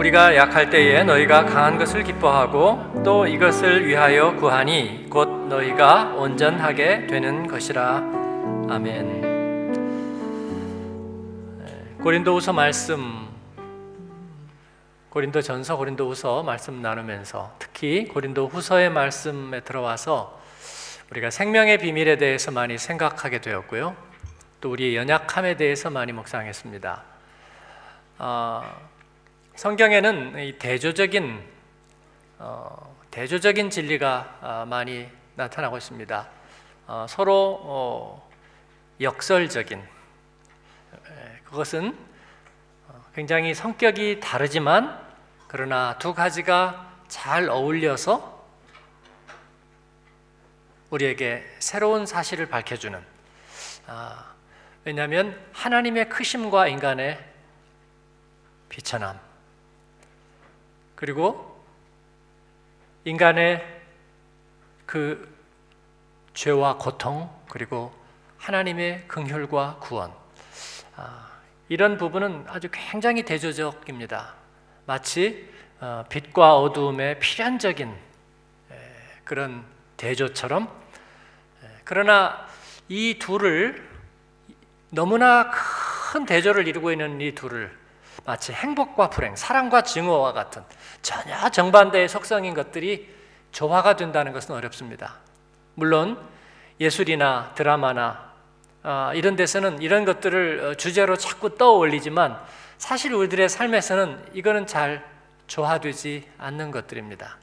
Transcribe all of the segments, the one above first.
우리가 약할 때에 너희가 강한 것을 기뻐하고 또 이것을 위하여 구하니 곧 너희가 온전하게 되는 것이라. 아멘. 고린도후서 말씀 고린도전서 고린도후서 말씀 나누면서 특히 고린도후서의 말씀에 들어와서 우리가 생명의 비밀에 대해서 많이 생각하게 되었고요. 또 우리의 연약함에 대해서 많이 묵상했습니다. 어, 성경에는 이 대조적인 어, 대조적인 진리가 어, 많이 나타나고 있습니다. 어, 서로 어, 역설적인 그것은 어, 굉장히 성격이 다르지만 그러나 두 가지가 잘 어울려서 우리에게 새로운 사실을 밝혀주는 아, 왜냐하면 하나님의 크심과 인간의 비천함 그리고 인간의 그 죄와 고통 그리고 하나님의 긍휼과 구원 아, 이런 부분은 아주 굉장히 대조적입니다. 마치 어, 빛과 어두움의 필연적인 그런 대조처럼 그러나 이 둘을 너무나 큰 대조를 이루고 있는 이 둘을 마치 행복과 불행, 사랑과 증오와 같은 전혀 정반대의 속성인 것들이 조화가 된다는 것은 어렵습니다. 물론 예술이나 드라마나 어, 이런 데서는 이런 것들을 어, 주제로 자꾸 떠올리지만 사실 우리들의 삶에서는 이거는 잘 조화되지 않는 것들입니다.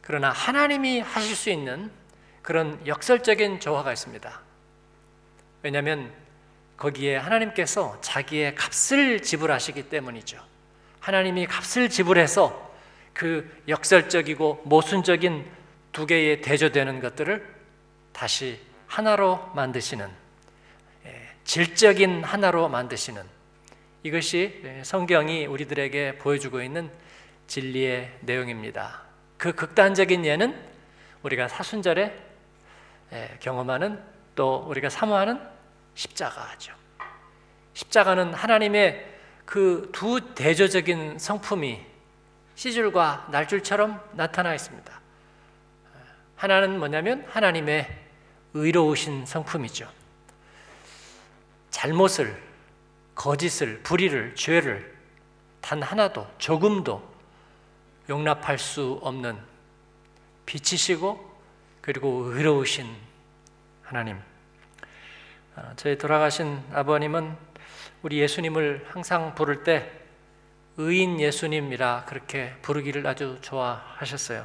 그러나 하나님이 하실 수 있는 그런 역설적인 조화가 있습니다. 왜냐하면 거기에 하나님께서 자기의 값을 지불하시기 때문이죠. 하나님이 값을 지불해서 그 역설적이고 모순적인 두 개의 대조되는 것들을 다시 하나로 만드시는 예, 질적인 하나로 만드시는 이것이 예, 성경이 우리들에게 보여주고 있는 진리의 내용입니다. 그 극단적인 예는 우리가 사순절에 예, 경험하는 또 우리가 사모하는 십자가죠. 십자가는 하나님의 그 두 대조적인 성품이 시줄과 날줄처럼 나타나 있습니다. 하나는 뭐냐면 하나님의 의로우신 성품이죠. 잘못을, 거짓을, 불의를, 죄를 단 하나도, 조금도 용납할 수 없는 빛이시고 그리고 의로우신 하나님. 아, 저희 돌아가신 아버님은 우리 예수님을 항상 부를 때 의인 예수님이라 그렇게 부르기를 아주 좋아하셨어요.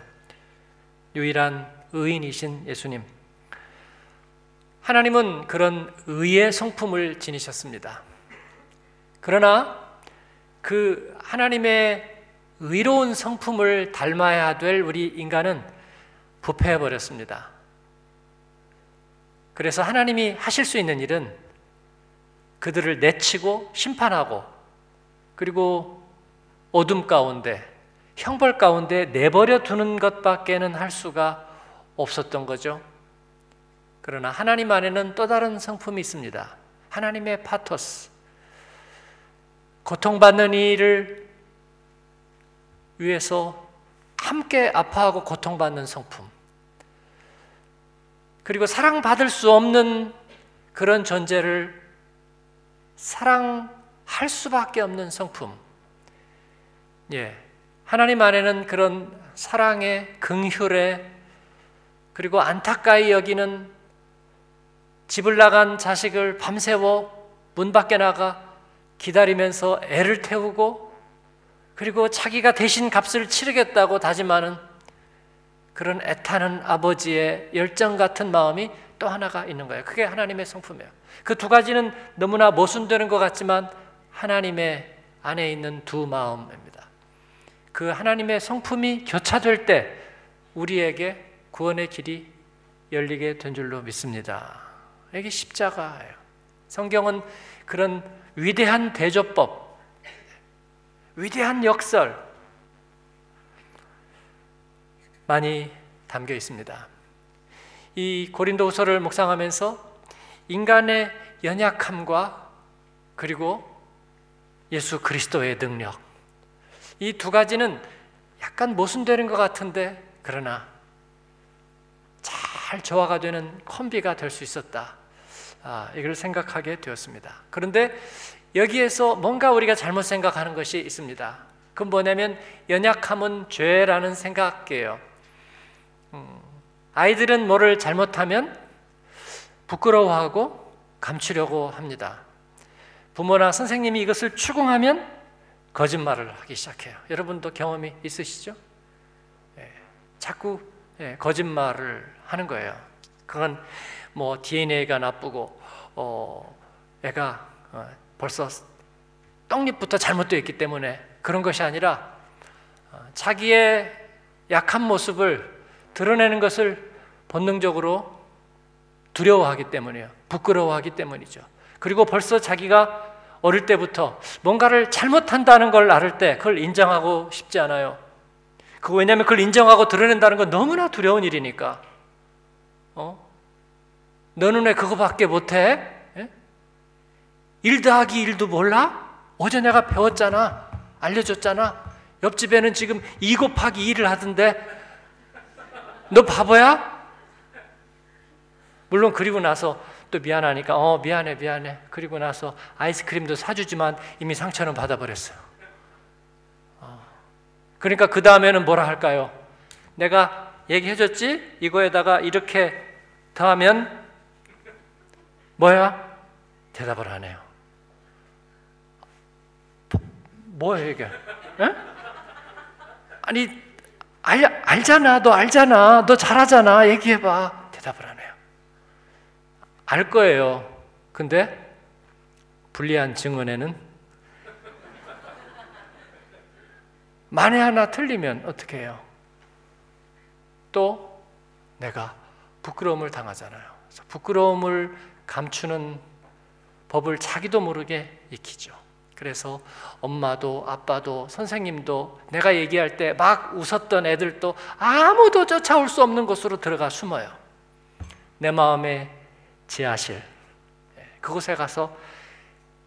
유일한 의인이신 예수님. 하나님은 그런 의의 성품을 지니셨습니다. 그러나 그 하나님의 의로운 성품을 닮아야 될 우리 인간은 부패해 버렸습니다. 그래서 하나님이 하실 수 있는 일은 그들을 내치고 심판하고 그리고 어둠 가운데 형벌 가운데 내버려 두는 것밖에는 할 수가 없었던 거죠. 그러나 하나님 안에는 또 다른 성품이 있습니다. 하나님의 파토스. 고통받는 이를 위해서 함께 아파하고 고통받는 성품. 그리고 사랑받을 수 없는 그런 존재를 사랑할 수밖에 없는 성품. 예. 하나님 안에는 그런 사랑의 긍휼의 그리고 안타까이 여기는 집을 나간 자식을 밤새워 문 밖에 나가 기다리면서 애를 태우고 그리고 자기가 대신 값을 치르겠다고 다짐하는 그런 애타는 아버지의 열정 같은 마음이 또 하나가 있는 거예요. 그게 하나님의 성품이에요. 그 두 가지는 너무나 모순되는 것 같지만 하나님의 안에 있는 두 마음입니다. 그 하나님의 성품이 교차될 때 우리에게 구원의 길이 열리게 된 줄로 믿습니다. 이게 십자가예요. 성경은 그런 위대한 대조법, 위대한 역설, 많이 담겨 있습니다. 이 고린도후서를 묵상하면서 인간의 연약함과 그리고 예수 그리스도의 능력. 이 두 가지는 약간 모순되는 것 같은데 그러나 잘 조화가 되는 콤비가 될 수 있었다. 아, 이걸 생각하게 되었습니다. 그런데 여기에서 뭔가 우리가 잘못 생각하는 것이 있습니다. 그건 뭐냐면 연약함은 죄라는 생각이에요. 음, 아이들은 뭐를 잘못하면 부끄러워하고 감추려고 합니다. 부모나 선생님이 이것을 추궁하면 거짓말을 하기 시작해요. 여러분도 경험이 있으시죠? 예, 자꾸 예, 거짓말을 하는 거예요. 그건 뭐 DNA가 나쁘고 어, 애가 어, 벌써 떡잎부터 잘못되어 있기 때문에 그런 것이 아니라 어, 자기의 약한 모습을 드러내는 것을 본능적으로 두려워하기 때문이에요. 부끄러워하기 때문이죠. 그리고 벌써 자기가 어릴 때부터 뭔가를 잘못한다는 걸 알을 때 그걸 인정하고 싶지 않아요. 그 왜냐하면 그걸 인정하고 드러낸다는 건 너무나 두려운 일이니까. 어? 너는 왜 그거밖에 못해? 예? 일 더하기 일도 몰라? 어제 내가 배웠잖아. 알려줬잖아. 옆집에는 지금 2 곱하기 2를 하던데 너 바보야? 물론 그리고 나서 또 미안하니까 어 미안해 미안해 그리고 나서 아이스크림도 사주지만 이미 상처는 받아버렸어요 어. 그러니까 그 다음에는 뭐라 할까요? 내가 얘기해줬지? 이거에다가 이렇게 더하면 뭐야? 대답을 안 해요 뭐예요 이게? 에? 아니 알, 알잖아 너 알잖아 너 잘하잖아. 얘기해봐. 대답을 안 해요. 알 거예요. 근데 불리한 증언에는 만에 하나 틀리면 어떻게 해요? 또 내가 부끄러움을 당하잖아요. 부끄러움을 감추는 법을 자기도 모르게 익히죠 그래서 엄마도 아빠도 선생님도 내가 얘기할 때 막 웃었던 애들도 아무도 쫓아올 수 없는 곳으로 들어가 숨어요. 내 마음의 지하실 예, 그곳에 가서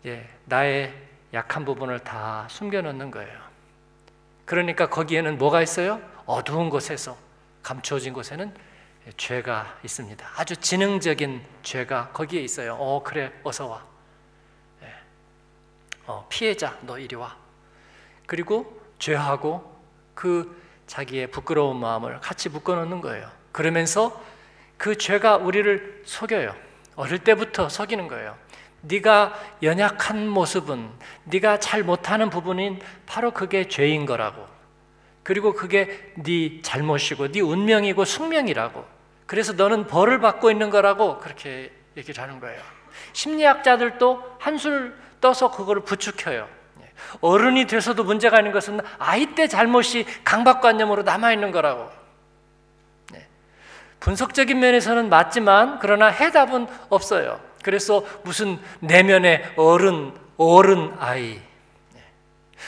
예, 나의 약한 부분을 다 숨겨놓는 거예요. 그러니까 거기에는 뭐가 있어요? 어두운 곳에서 감추어진 곳에는 죄가 있습니다. 아주 지능적인 죄가 거기에 있어요. 어 그래 어서 와. 어, 피해자 너 이리 와. 그리고 죄하고 그 자기의 부끄러운 마음을 같이 묶어놓는 거예요. 그러면서 그 죄가 우리를 속여요. 어릴 때부터 속이는 거예요. 네가 연약한 모습은 네가 잘 못하는 부분인 바로 그게 죄인 거라고. 그리고 그게 네 잘못이고 네 운명이고 숙명이라고. 그래서 너는 벌을 받고 있는 거라고 그렇게 얘기를 하는 거예요. 심리학자들도 한술 떠서 그거를 부추켜요. 예. 어른이 돼서도 문제가 있는 것은 아이 때 잘못이 강박관념으로 남아 있는 거라고. 네. 분석적인 면에서는 맞지만 그러나 해답은 없어요. 그래서 무슨 내면의 어른, 어른 아이, 네.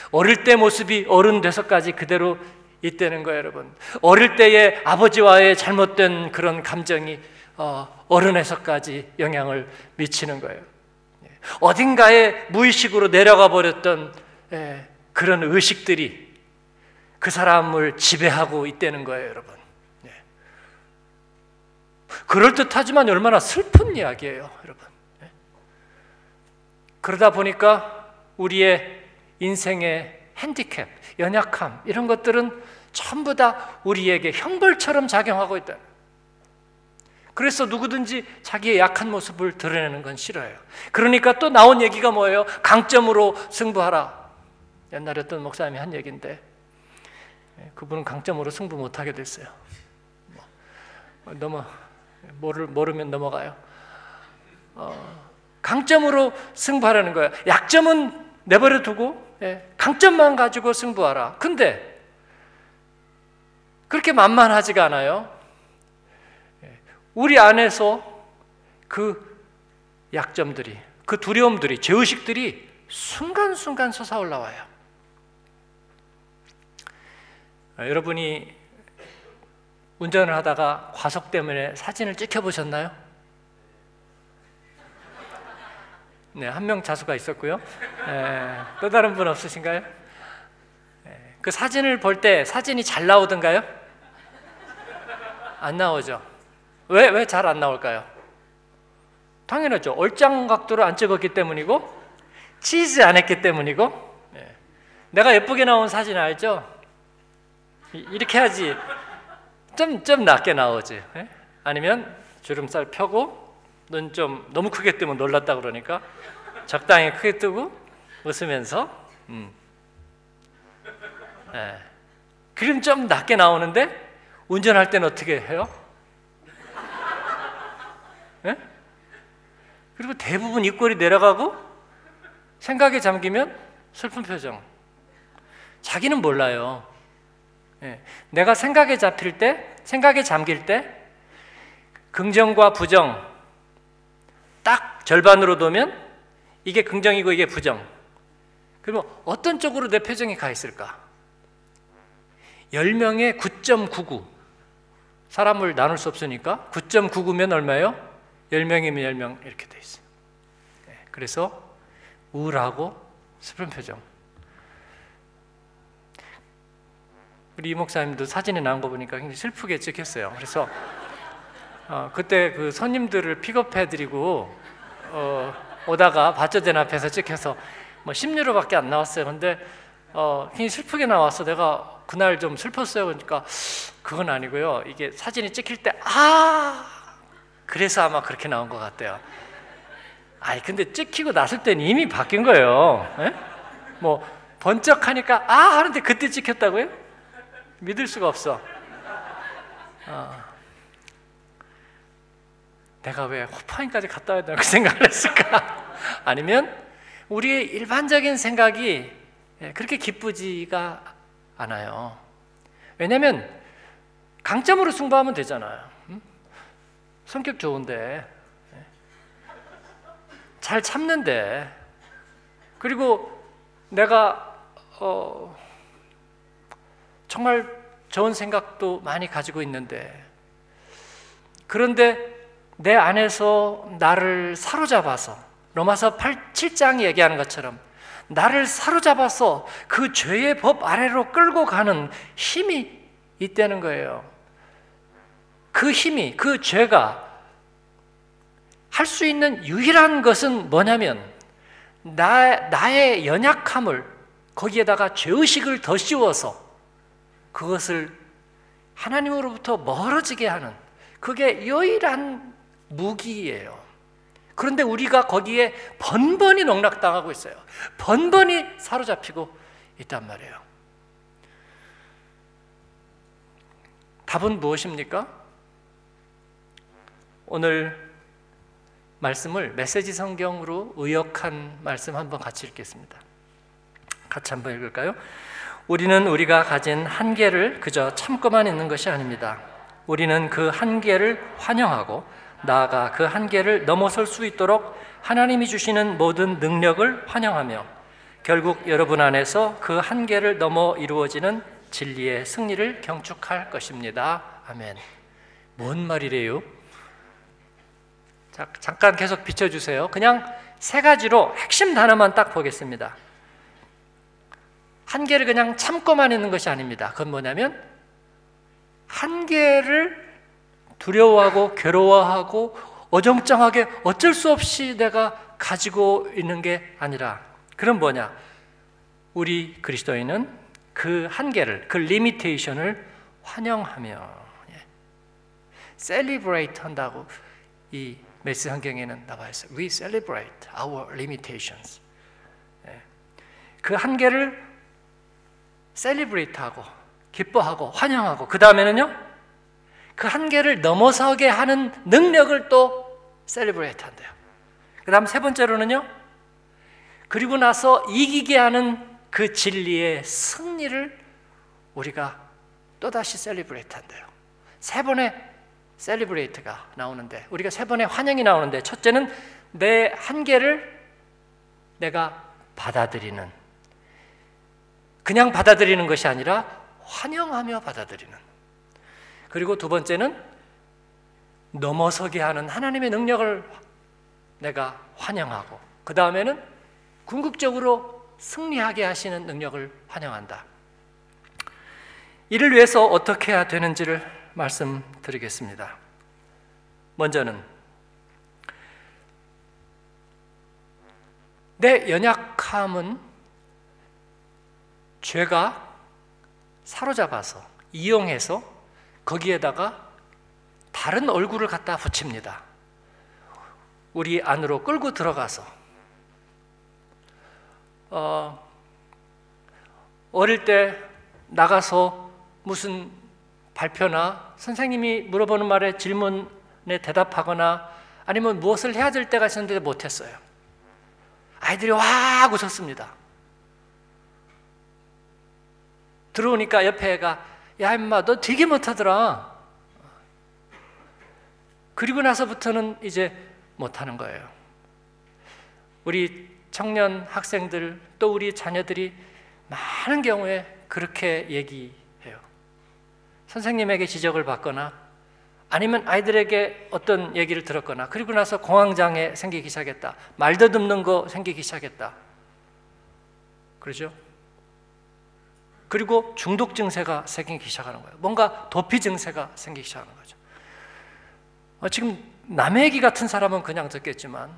어릴 때 모습이 어른 돼서까지 그대로 있다는 거예요, 여러분. 어릴 때의 아버지와의 잘못된 그런 감정이 어, 어른에서까지 영향을 미치는 거예요. 어딘가에 무의식으로 내려가 버렸던 예, 그런 의식들이 그 사람을 지배하고 있다는 거예요, 여러분. 예. 그럴듯하지만 얼마나 슬픈 이야기예요, 여러분. 예. 그러다 보니까 우리의 인생의 핸디캡, 연약함, 이런 것들은 전부 다 우리에게 형벌처럼 작용하고 있다. 그래서 누구든지 자기의 약한 모습을 드러내는 건 싫어요. 그러니까 또 나온 얘기가 뭐예요? 강점으로 승부하라. 옛날에 어떤 목사님이 한 얘기인데 예, 그분은 강점으로 승부 못하게 됐어요. 뭐, 넘어 모를 모르면 넘어가요. 어, 강점으로 승부하라는 거예요. 약점은 내버려 두고 예, 강점만 가지고 승부하라. 근데 그렇게 만만하지가 않아요. 우리 안에서 그 약점들이, 그 두려움들이, 죄의식들이 순간순간 솟아올라와요. 아, 여러분이 운전을 하다가 과속 때문에 사진을 찍혀 보셨나요? 네, 한 명 자수가 있었고요. 예, 또 다른 분 없으신가요? 예, 그 사진을 볼 때 사진이 잘 나오던가요? 안 나오죠. 왜 왜 잘 안 나올까요? 당연하죠. 얼짱 각도로 안 찍었기 때문이고 치지 않았기 때문이고 예. 내가 예쁘게 나온 사진 알죠? 이- 이렇게 하지 좀 좀 낮게 나오지. 예? 아니면 주름살 펴고 눈 좀 너무 크게 뜨면 놀랐다 그러니까 적당히 크게 뜨고 웃으면서 음. 예. 그림 좀 낮게 나오는데 운전할 때는 어떻게 해요? 예? 그리고 대부분 입꼬리 내려가고 생각에 잠기면 슬픈 표정. 자기는 몰라요. 예. 내가 생각에 잡힐 때, 생각에 잠길 때, 긍정과 부정 딱 절반으로 두면 이게 긍정이고 이게 부정. 그러면 어떤 쪽으로 내 표정이 가 있을까? 10명에 9.99. 사람을 나눌 수 없으니까 9.99면 얼마예요? 10명이면 10명 이렇게 돼 있어요. 예, 그래서 우울하고 슬픈 표정. 우리 이 목사님도 사진에 나온 거 보니까 굉장히 슬프게 찍혔어요. 그래서 어, 그때 그 손님들을 픽업해드리고 어, 오다가 받쳐된 앞에서 찍혀서 뭐 10유로밖에 안 나왔어요. 근데 어, 굉장히 슬프게 나와서 내가 그날 좀 슬펐어요. 그러니까 그건 아니고요. 이게 사진이 찍힐 때 아 그래서 아마 그렇게 나온 것 같대요. 아니 근데 찍히고 났을 때는 이미 바뀐 거예요. 예? 뭐 번쩍하니까 아 하는데 그때 찍혔다고요? 믿을 수가 없어. 어. 내가 왜 호파인까지 갔다 와야 되나 그 생각을 했을까? 아니면 우리의 일반적인 생각이 예, 그렇게 기쁘지가 않아요. 왜냐하면 강점으로 승부하면 되잖아요. 음? 성격 좋은데 예. 잘 참는데 그리고 내가 어, 정말 좋은 생각도 많이 가지고 있는데 그런데 내 안에서 나를 사로잡아서 로마서 8, 7장 얘기하는 것처럼 나를 사로잡아서 그 죄의 법 아래로 끌고 가는 힘이 있다는 거예요. 그 힘이 그 죄가 할 수 있는 유일한 것은 뭐냐면 나, 나의 연약함을 거기에다가 죄의식을 더 씌워서 그것을 하나님으로부터 멀어지게 하는 그게 유일한 무기예요. 그런데 우리가 거기에 번번이 농락당하고 있어요. 번번이 사로잡히고 있단 말이에요. 답은 무엇입니까? 오늘 말씀을 메시지 성경으로 의역한 말씀 한번 같이 읽겠습니다. 같이 한번 읽을까요? 우리는 우리가 가진 한계를 그저 참고만 있는 것이 아닙니다. 우리는 그 한계를 환영하고 나아가 그 한계를 넘어설 수 있도록 하나님이 주시는 모든 능력을 환영하며 결국 여러분 안에서 그 한계를 넘어 이루어지는 진리의 승리를 경축할 것입니다. 아멘. 뭔 말이래요? 자, 잠깐 계속 비춰주세요. 그냥 세 가지로 핵심 단어만 딱 보겠습니다. 한계를 그냥 참고만 있는 것이 아닙니다. 그건 뭐냐면 한계를 두려워하고 괴로워하고 어정쩡하게 어쩔 수 없이 내가 가지고 있는 게 아니라 그럼 뭐냐? 우리 그리스도인은 그 한계를 그 limitation을 환영하며 예. celebrate 한다고 이 메시지 성경에는 나와 있어요. We celebrate our limitations. 예. 그 한계를 celebrate하고 기뻐하고 환영하고 그 다음에는요 그 한계를 넘어서게 하는 능력을 또 celebrate 한대요. 그 다음 세 번째로는요 그리고 나서 이기게 하는 그 진리의 승리를 우리가 또다시 celebrate 한대요. 세 번의 celebrate가 나오는데 우리가 세 번의 환영이 나오는데 첫째는 내 한계를 내가 받아들이는 그냥 받아들이는 것이 아니라 환영하며 받아들이는. 그리고 두 번째는 넘어서게 하는 하나님의 능력을 내가 환영하고 그 다음에는 궁극적으로 승리하게 하시는 능력을 환영한다. 이를 위해서 어떻게 해야 되는지를 말씀드리겠습니다. 먼저는 내 연약함은 죄가 사로잡아서 이용해서 거기에다가 다른 얼굴을 갖다 붙입니다. 우리 안으로 끌고 들어가서 어, 어릴 때 나가서 무슨 발표나 선생님이 물어보는 말에 질문에 대답하거나 아니면 무엇을 해야 될 때가 있었는데 못했어요. 아이들이 와 웃었습니다. 들어오니까 옆에 애가 야 임마 너 되게 못하더라. 그리고 나서부터는 이제 못하는 거예요. 우리 청년 학생들 또 우리 자녀들이 많은 경우에 그렇게 얘기해요. 선생님에게 지적을 받거나 아니면 아이들에게 어떤 얘기를 들었거나 그리고 나서 공황장애 생기기 시작했다. 말도 듣는 거 생기기 시작했다. 그러죠? 그리고 중독 증세가 생기기 시작하는 거예요. 뭔가 도피 증세가 생기기 시작하는 거죠. 어, 지금 남의 얘기 같은 사람은 그냥 듣겠지만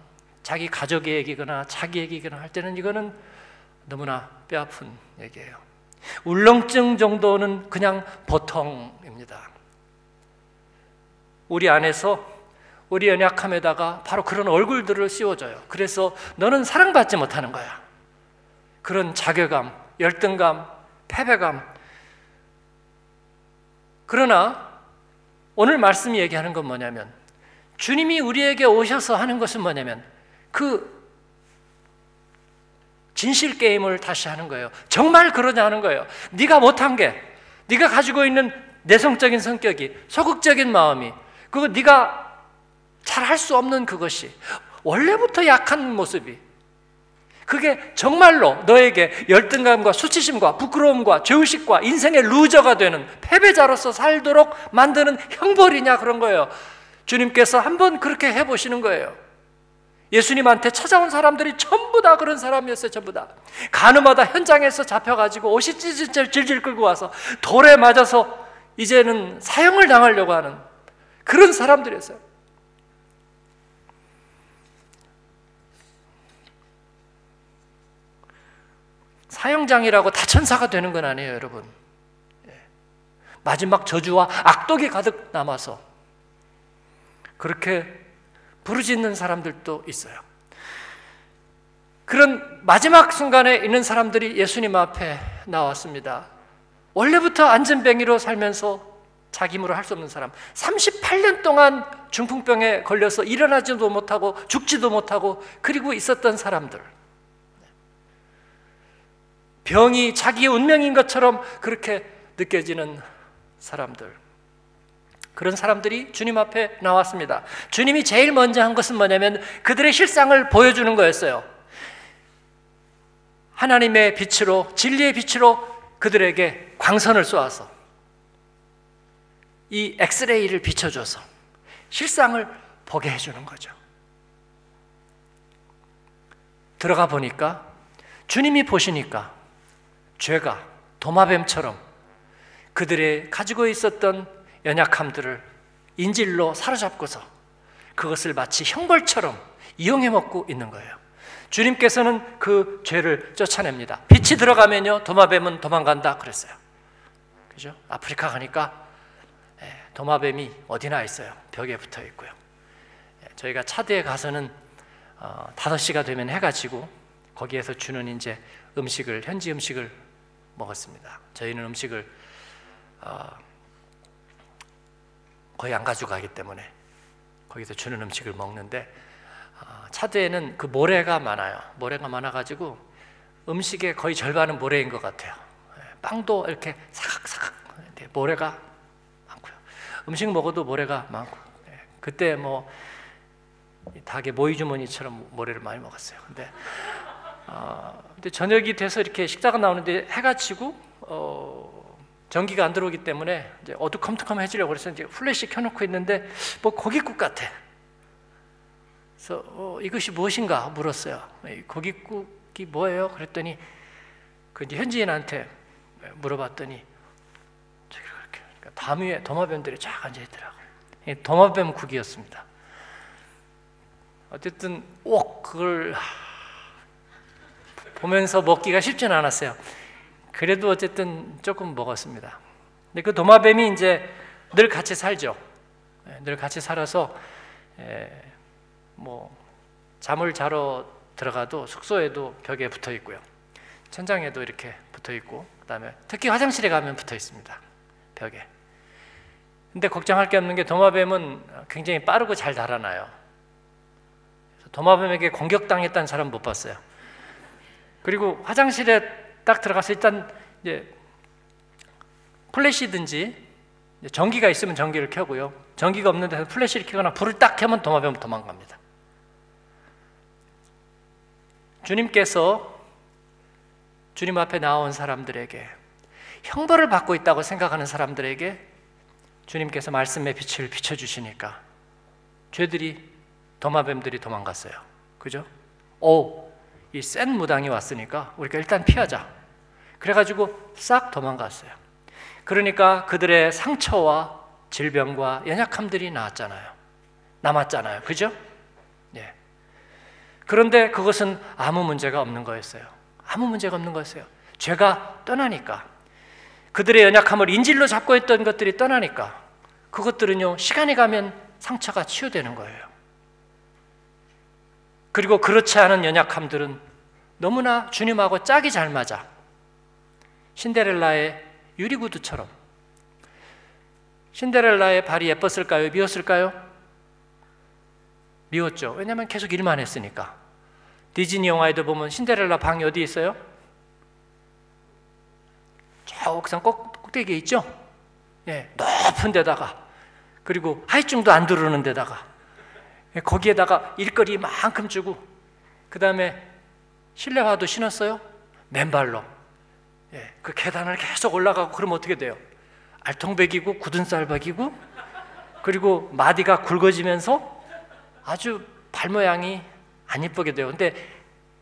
자기 가족의 얘기거나 자기 얘기거나 할 때는 이거는 너무나 뼈아픈 얘기예요. 울렁증 정도는 그냥 보통입니다. 우리 안에서 우리 연약함에다가 바로 그런 얼굴들을 씌워줘요. 그래서 너는 사랑받지 못하는 거야. 그런 자괴감, 열등감, 패배감. 그러나 오늘 말씀이 얘기하는 건 뭐냐면 주님이 우리에게 오셔서 하는 것은 뭐냐면 그 진실 게임을 다시 하는 거예요. 정말 그러냐 하는 거예요. 네가 못한 게 네가 가지고 있는 내성적인 성격이 소극적인 마음이 그거 네가 잘 할 수 없는 그것이 원래부터 약한 모습이 그게 정말로 너에게 열등감과 수치심과 부끄러움과 죄의식과 인생의 루저가 되는 패배자로서 살도록 만드는 형벌이냐 그런 거예요. 주님께서 한번 그렇게 해보시는 거예요. 예수님한테 찾아온 사람들이 전부 다 그런 사람이었어요, 전부 다. 가늠하다 현장에서 잡혀가지고 옷이 찌질찔 질질 끌고 와서 돌에 맞아서 이제는 사형을 당하려고 하는 그런 사람들이었어요. 사형장이라고 다 천사가 되는 건 아니에요, 여러분. 예. 마지막 저주와 악독이 가득 남아서 그렇게 부르짖는 사람들도 있어요. 그런 마지막 순간에 있는 사람들이 예수님 앞에 나왔습니다. 원래부터 안전뱅이로 살면서 자기 힘으로 할 수 없는 사람, 38년 동안 중풍병에 걸려서 일어나지도 못하고 죽지도 못하고 그리고 있었던 사람들. 병이 자기의 운명인 것처럼 그렇게 느껴지는 사람들. 그런 사람들이 주님 앞에 나왔습니다. 주님이 제일 먼저 한 것은 뭐냐면 그들의 실상을 보여주는 거였어요. 하나님의 빛으로, 진리의 빛으로 그들에게 광선을 쏘아서 이 엑스레이를 비춰줘서 실상을 보게 해주는 거죠. 들어가 보니까 주님이 보시니까 죄가 도마뱀처럼 그들의 가지고 있었던 연약함들을 인질로 사로잡고서 그것을 마치 형벌처럼 이용해 먹고 있는 거예요. 주님께서는 그 죄를 쫓아냅니다. 빛이 들어가면요, 도마뱀은 도망간다 그랬어요. 그죠? 아프리카 가니까 예, 도마뱀이 어디나 있어요. 벽에 붙어 있고요. 예, 저희가 차드에 가서는 어, 5시가 되면 해가 지고 거기에서 주는 이제 음식을 현지 음식을 먹었습니다. 저희는 음식을 어, 거의 안 가져가기 때문에 거기서 주는 음식을 먹는데 아, 차드에는 그 모래가 많아요. 모래가 많아가지고 음식의 거의 절반은 모래인 것 같아요. 예, 빵도 이렇게 사각사각 모래가 많고요. 음식 먹어도 모래가 많고 예, 그때 뭐 닭의 모이 주머니처럼 모래를 많이 먹었어요. 근데 어, 근데 저녁이 돼서 이렇게 식사가 나오는데 해가 지고 어, 전기가 안 들어오기 때문에 이제 어두컴컴해지려고 그래서 이제 플래시 켜놓고 있는데 뭐 고깃국 같아. 그래서 어, 이것이 무엇인가 물었어요. 이 고깃국이 뭐예요? 그랬더니 그 이제 현지인한테 물어봤더니 저기 그렇게 그러니까 담 위에 도마뱀들이 쫙 앉아 있더라고. 이 도마뱀 국이었습니다. 어쨌든 옥 그걸 보면서 먹기가 쉽지는 않았어요. 그래도 어쨌든 조금 먹었습니다. 근데 그 도마뱀이 이제 늘 같이 살죠. 예, 늘 같이 살아서 에, 뭐 잠을 자러 들어가도 숙소에도 벽에 붙어 있고요. 천장에도 이렇게 붙어 있고 그다음에 특히 화장실에 가면 붙어 있습니다. 벽에. 근데 걱정할 게 없는 게 도마뱀은 굉장히 빠르고 잘 달아나요. 도마뱀에게 공격당했다는 사람 못 봤어요. 그리고 화장실에 딱 들어가서 일단 이제 플래시든지 전기가 있으면 전기를 켜고요. 전기가 없는 데서 플래시를 켜거나 불을 딱 켜면 도마뱀 도망갑니다. 주님께서 주님 앞에 나온 사람들에게 형벌을 받고 있다고 생각하는 사람들에게 주님께서 말씀의 빛을 비춰 주시니까 죄들이 도마뱀들이 도망갔어요. 그죠? 오, 이 센 무당이 왔으니까 우리가 일단 피하자. 그래가지고 싹 도망갔어요. 그러니까 그들의 상처와 질병과 연약함들이 나왔잖아요. 남았잖아요. 그죠? 예. 그런데 그것은 아무 문제가 없는 거였어요. 아무 문제가 없는 거였어요. 죄가 떠나니까. 그들의 연약함을 인질로 잡고 있던 것들이 떠나니까. 그것들은요, 시간이 가면 상처가 치유되는 거예요. 그리고 그렇지 않은 연약함들은 너무나 주님하고 짝이 잘 맞아. 신데렐라의 유리구두처럼. 신데렐라의 발이 예뻤을까요? 미웠을까요? 미웠죠. 왜냐하면 계속 일만 했으니까. 디즈니 영화에도 보면 신데렐라 방이 어디 있어요? 저 옥상 꼭, 꼭대기에 있죠? 예, 높은 데다가 그리고 하이증도 안 두르는 데다가 예, 거기에다가 일거리 만큼 주고 그 다음에 실내화도 신었어요? 맨발로 예, 그 계단을 계속 올라가고 그러면 어떻게 돼요? 알통백이고 굳은 쌀박이고 그리고 마디가 굵어지면서 아주 발 모양이 안 예쁘게 돼요. 근데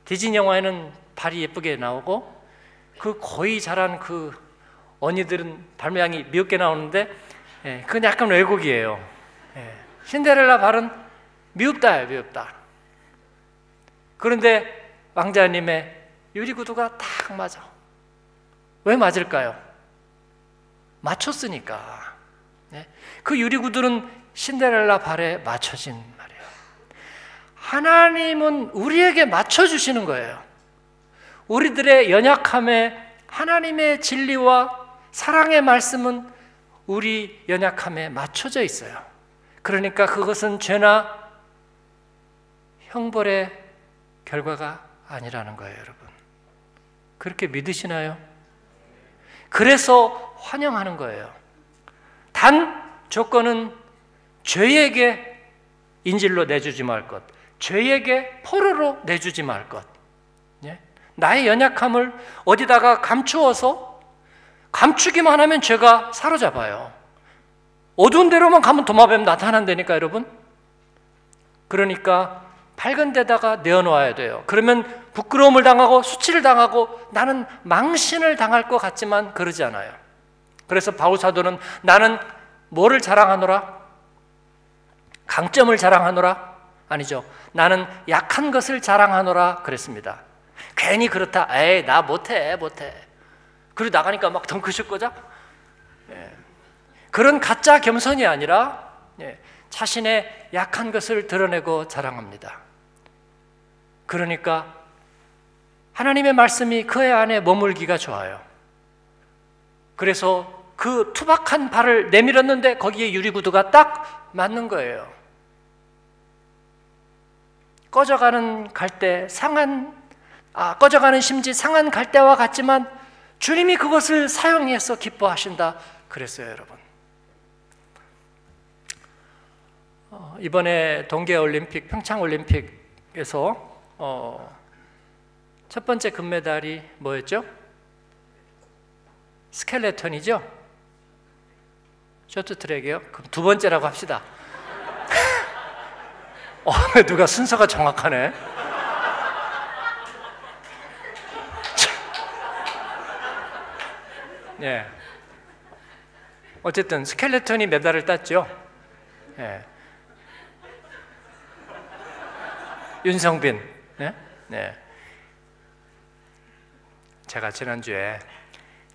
디즈니 영화에는 발이 예쁘게 나오고 그 거의 자란 그 언니들은 발 모양이 미흡게 나오는데 예, 그건 약간 왜곡이에요. 예, 신데렐라 발은 미흡다예요, 미흡다. 그런데 왕자님의 유리구두가 딱 맞아. 왜 맞을까요? 맞췄으니까. 네? 그 유리구두는 신데렐라 발에 맞춰진 말이에요. 하나님은 우리에게 맞춰주시는 거예요. 우리들의 연약함에 하나님의 진리와 사랑의 말씀은 우리 연약함에 맞춰져 있어요. 그러니까 그것은 죄나 형벌의 결과가 아니라는 거예요, 여러분. 그렇게 믿으시나요? 그래서 환영하는 거예요. 단 조건은 죄에게 인질로 내주지 말 것, 죄에게 포로로 내주지 말 것. 예? 나의 연약함을 어디다가 감추어서 감추기만 하면 죄가 사로잡아요. 어두운 데로만 가면 도마뱀 나타난다니까 여러분. 그러니까 밝은 데다가 내어놓아야 돼요. 그러면 부끄러움을 당하고 수치를 당하고 나는 망신을 당할 것 같지만 그러지 않아요. 그래서 바울 사도는 나는 뭐를 자랑하노라? 강점을 자랑하노라? 아니죠. 나는 약한 것을 자랑하노라 그랬습니다. 괜히 그렇다. 에이, 나 못해, 못해. 그리고 나가니까 막 덩크슛 꽂아? 예. 그런 가짜 겸손이 아니라 예. 자신의 약한 것을 드러내고 자랑합니다. 그러니까 하나님의 말씀이 그의 안에 머물기가 좋아요. 그래서 그 투박한 발을 내밀었는데 거기에 유리구두가 딱 맞는 거예요. 꺼져가는 갈대, 상한, 아, 꺼져가는 심지 상한 갈대와 같지만 주님이 그것을 사용해서 기뻐하신다. 그랬어요, 여러분. 어, 이번에 동계 올림픽, 평창 올림픽에서 어, 첫 번째 금메달이 뭐였죠? 스켈레톤이죠? 쇼트트랙이요? 그럼 두 번째라고 합시다. 어, 누가 순서가 정확하네. 예. 어쨌든 스켈레톤이 메달을 땄죠. 예. 윤성빈. 네? 네. 제가 지난주에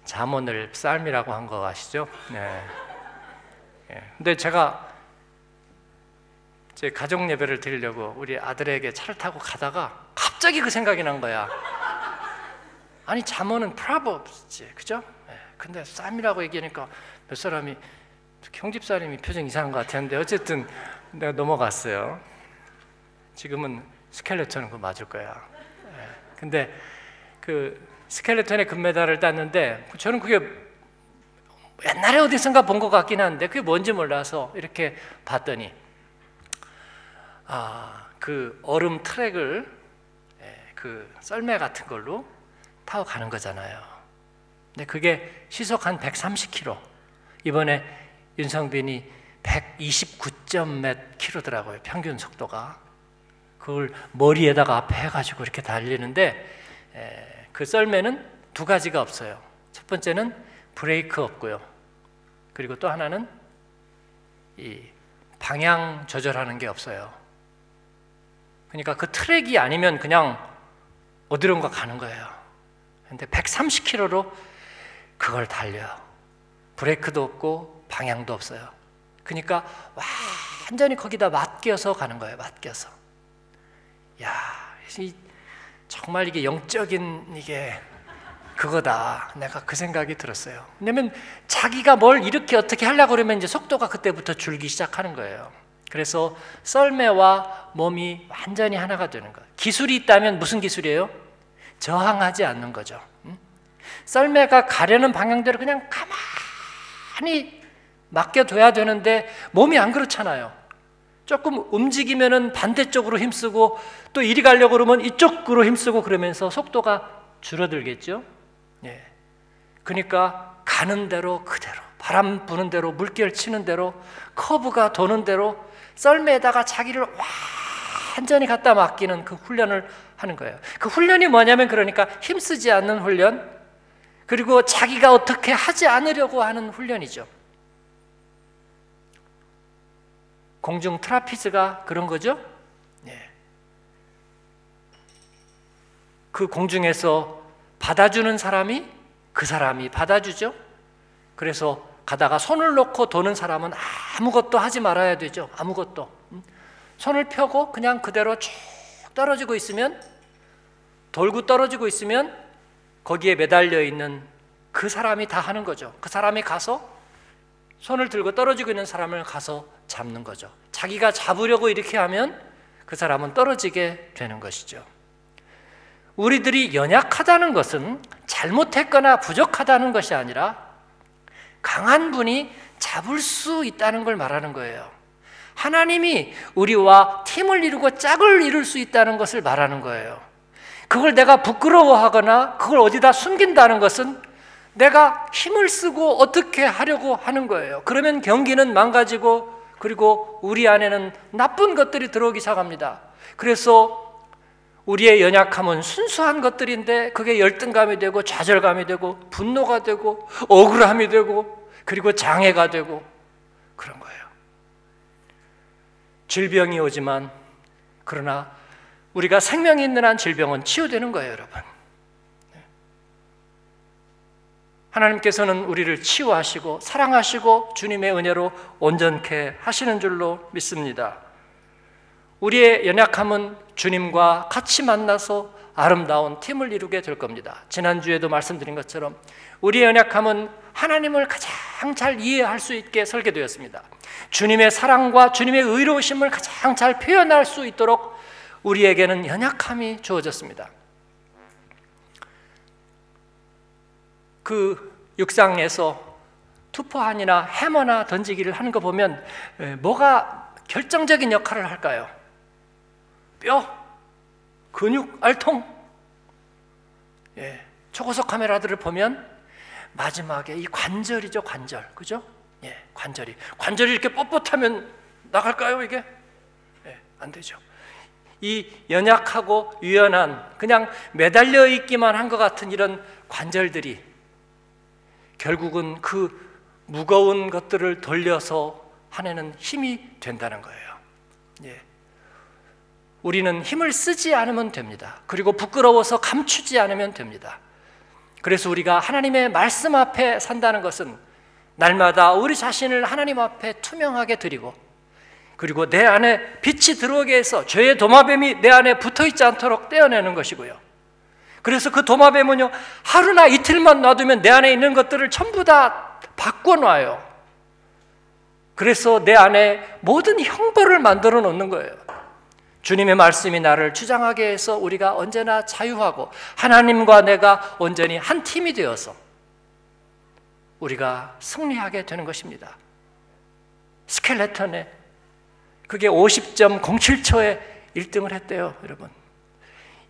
잠언을 쌀미라고 한 거 아시죠? 네. 예. 근데 제가 제 가족 예배를 드리려고 우리 아들에게 차를 타고 가다가 갑자기 그 생각이 난 거야. 아니 잠언은 프라법스지, 그죠? 예. 근데 쌈이라고 얘기하니까 몇 사람이 형집사님이 표정 이상한 것 같았는데 어쨌든 내가 넘어갔어요. 지금은 스켈레톤은 그거 맞을 거야. 예. 근데 그 스켈레톤의 금메달을 땄는데 저는 그게 옛날에 어디선가 본 것 같긴 한데 그게 뭔지 몰라서 이렇게 봤더니 아, 그 얼음 트랙을 예, 그 썰매 같은 걸로 타고 가는 거잖아요. 근데 그게 시속 한 130km. 이번에 윤성빈이 129몇 킬로더라고요. 평균 속도가. 그걸 머리에다가 앞에 해가지고 이렇게 달리는데 에, 그 썰매는 두 가지가 없어요. 첫 번째는 브레이크 없고요. 그리고 또 하나는 이 방향 조절하는 게 없어요. 그러니까 그 트랙이 아니면 그냥 어디론가 가는 거예요. 근데 130km로 그걸 달려요. 브레이크도 없고 방향도 없어요. 그러니까 완전히 거기다 맡겨서 가는 거예요. 맡겨서. 야, 이, 정말 이게 영적인 이게 그거다. 내가 그 생각이 들었어요. 왜냐면 자기가 뭘 이렇게 어떻게 하려고 그러면 이제 속도가 그때부터 줄기 시작하는 거예요. 그래서 썰매와 몸이 완전히 하나가 되는 거예요. 기술이 있다면 무슨 기술이에요? 저항하지 않는 거죠. 썰매가 가려는 방향대로 그냥 가만히 맡겨둬야 되는데 몸이 안 그렇잖아요. 조금 움직이면은 반대쪽으로 힘쓰고 또 이리 가려고 그러면 이쪽으로 힘쓰고 그러면서 속도가 줄어들겠죠. 예. 그러니까 가는 대로 그대로 바람 부는 대로 물결 치는 대로 커브가 도는 대로 썰매에다가 자기를 완전히 갖다 맡기는 그 훈련을 하는 거예요. 그 훈련이 뭐냐면 그러니까 힘쓰지 않는 훈련 그리고 자기가 어떻게 하지 않으려고 하는 훈련이죠. 공중 트라피즈가 그런 거죠. 예. 그 공중에서 받아주는 사람이 그 사람이 받아주죠. 그래서 가다가 손을 놓고 도는 사람은 아무것도 하지 말아야 되죠. 아무것도. 손을 펴고 그냥 그대로 쭉 떨어지고 있으면 돌고 떨어지고 있으면 거기에 매달려 있는 그 사람이 다 하는 거죠. 그 사람이 가서 손을 들고 떨어지고 있는 사람을 가서 잡는 거죠. 자기가 잡으려고 이렇게 하면 그 사람은 떨어지게 되는 것이죠. 우리들이 연약하다는 것은 잘못했거나 부족하다는 것이 아니라 강한 분이 잡을 수 있다는 걸 말하는 거예요. 하나님이 우리와 팀을 이루고 짝을 이룰 수 있다는 것을 말하는 거예요. 그걸 내가 부끄러워하거나 그걸 어디다 숨긴다는 것은 내가 힘을 쓰고 어떻게 하려고 하는 거예요. 그러면 경기는 망가지고 그리고 우리 안에는 나쁜 것들이 들어오기 시작합니다. 그래서 우리의 연약함은 순수한 것들인데 그게 열등감이 되고 좌절감이 되고 분노가 되고 억울함이 되고 그리고 장애가 되고 그런 거예요. 질병이 오지만 그러나 우리가 생명이 있는 한 질병은 치유되는 거예요, 여러분. 하나님께서는 우리를 치유하시고 사랑하시고 주님의 은혜로 온전케 하시는 줄로 믿습니다. 우리의 연약함은 주님과 같이 만나서 아름다운 팀을 이루게 될 겁니다. 지난주에도 말씀드린 것처럼 우리의 연약함은 하나님을 가장 잘 이해할 수 있게 설계되었습니다. 주님의 사랑과 주님의 의로우심을 가장 잘 표현할 수 있도록 우리에게는 연약함이 주어졌습니다. 그 육상에서 투포한이나 해머나 던지기를 하는 거 보면 뭐가 결정적인 역할을 할까요? 뼈, 근육, 알통. 예, 초고속 카메라들을 보면 마지막에 이 관절이죠, 관절. 그죠? 예, 관절이. 관절이 이렇게 뻣뻣하면 나갈까요, 이게? 예, 안 되죠. 이 연약하고 유연한 그냥 매달려 있기만 한 것 같은 이런 관절들이 결국은 그 무거운 것들을 돌려서 하내는 힘이 된다는 거예요. 예. 우리는 힘을 쓰지 않으면 됩니다. 그리고 부끄러워서 감추지 않으면 됩니다. 그래서 우리가 하나님의 말씀 앞에 산다는 것은 날마다 우리 자신을 하나님 앞에 투명하게 드리고 그리고 내 안에 빛이 들어오게 해서 죄의 도마뱀이 내 안에 붙어 있지 않도록 떼어내는 것이고요. 그래서 그 도마뱀은요, 하루나 이틀만 놔두면 내 안에 있는 것들을 전부 다 바꿔놔요. 그래서 내 안에 모든 형벌을 만들어 놓는 거예요. 주님의 말씀이 나를 주장하게 해서 우리가 언제나 자유하고 하나님과 내가 온전히 한 팀이 되어서 우리가 승리하게 되는 것입니다. 스켈레톤에 그게 50.07초에 1등을 했대요, 여러분.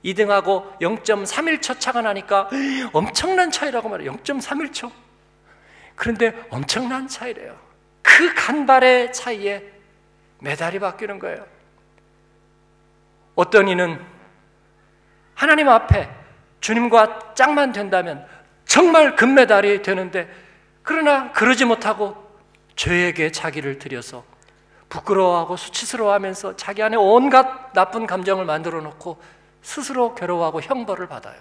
2등하고 0.31초 차가 나니까 엄청난 차이라고 말해요. 0.31초. 그런데 엄청난 차이래요. 그 간발의 차이에 메달이 바뀌는 거예요. 어떤 이는 하나님 앞에 주님과 짝만 된다면 정말 금메달이 되는데 그러나 그러지 못하고 죄에게 자기를 들여서 부끄러워하고 수치스러워하면서 자기 안에 온갖 나쁜 감정을 만들어 놓고 스스로 괴로워하고 형벌을 받아요.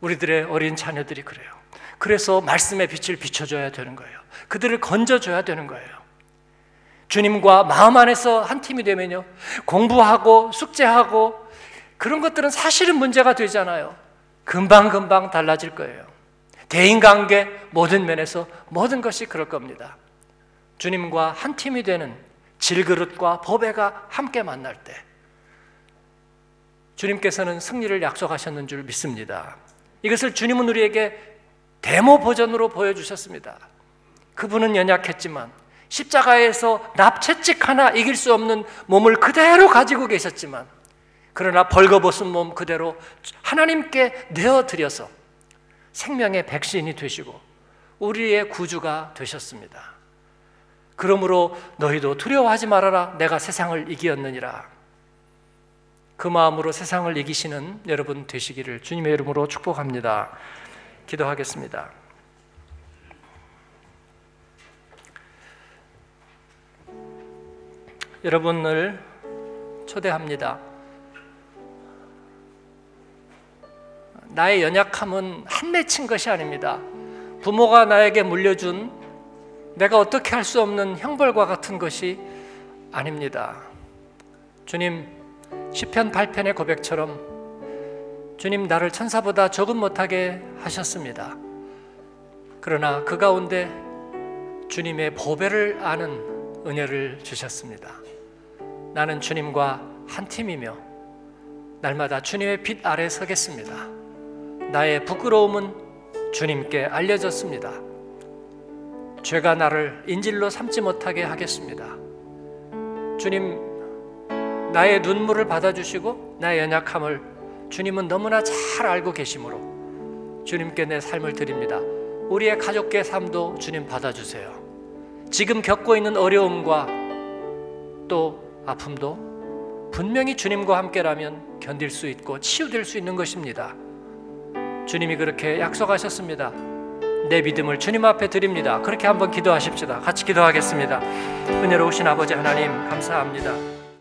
우리들의 어린 자녀들이 그래요. 그래서 말씀의 빛을 비춰줘야 되는 거예요. 그들을 건져줘야 되는 거예요. 주님과 마음 안에서 한 팀이 되면요. 공부하고 숙제하고 그런 것들은 사실은 문제가 되잖아요. 금방금방 달라질 거예요. 대인관계 모든 면에서 모든 것이 그럴 겁니다. 주님과 한 팀이 되는 질그릇과 보배가 함께 만날 때 주님께서는 승리를 약속하셨는 줄 믿습니다. 이것을 주님은 우리에게 데모 버전으로 보여주셨습니다. 그분은 연약했지만 십자가에서 납채찍 하나 이길 수 없는 몸을 그대로 가지고 계셨지만 그러나 벌거벗은 몸 그대로 하나님께 내어드려서 생명의 백신이 되시고 우리의 구주가 되셨습니다. 그러므로 너희도 두려워하지 말아라. 내가 세상을 이기었느니라. 그 마음으로 세상을 이기시는 여러분 되시기를 주님의 이름으로 축복합니다. 기도하겠습니다. 여러분을 초대합니다. 나의 연약함은 한 맺힌 것이 아닙니다. 부모가 나에게 물려준 내가 어떻게 할 수 없는 형벌과 같은 것이 아닙니다. 주님, 시편 8편의 고백처럼 주님 나를 천사보다 조금 못하게 하셨습니다. 그러나 그 가운데 주님의 보배를 아는 은혜를 주셨습니다. 나는 주님과 한 팀이며 날마다 주님의 빛 아래 서겠습니다. 나의 부끄러움은 주님께 알려졌습니다. 죄가 나를 인질로 삼지 못하게 하겠습니다. 주님, 나의 눈물을 받아주시고 나의 연약함을 주님은 너무나 잘 알고 계시므로 주님께 내 삶을 드립니다. 우리의 가족계 삶도 주님 받아주세요. 지금 겪고 있는 어려움과 또 아픔도 분명히 주님과 함께라면 견딜 수 있고 치유될 수 있는 것입니다. 주님이 그렇게 약속하셨습니다. 내 믿음을 주님 앞에 드립니다. 그렇게 한번 기도하십시다. 같이 기도하겠습니다. 은혜로우신 아버지 하나님 감사합니다.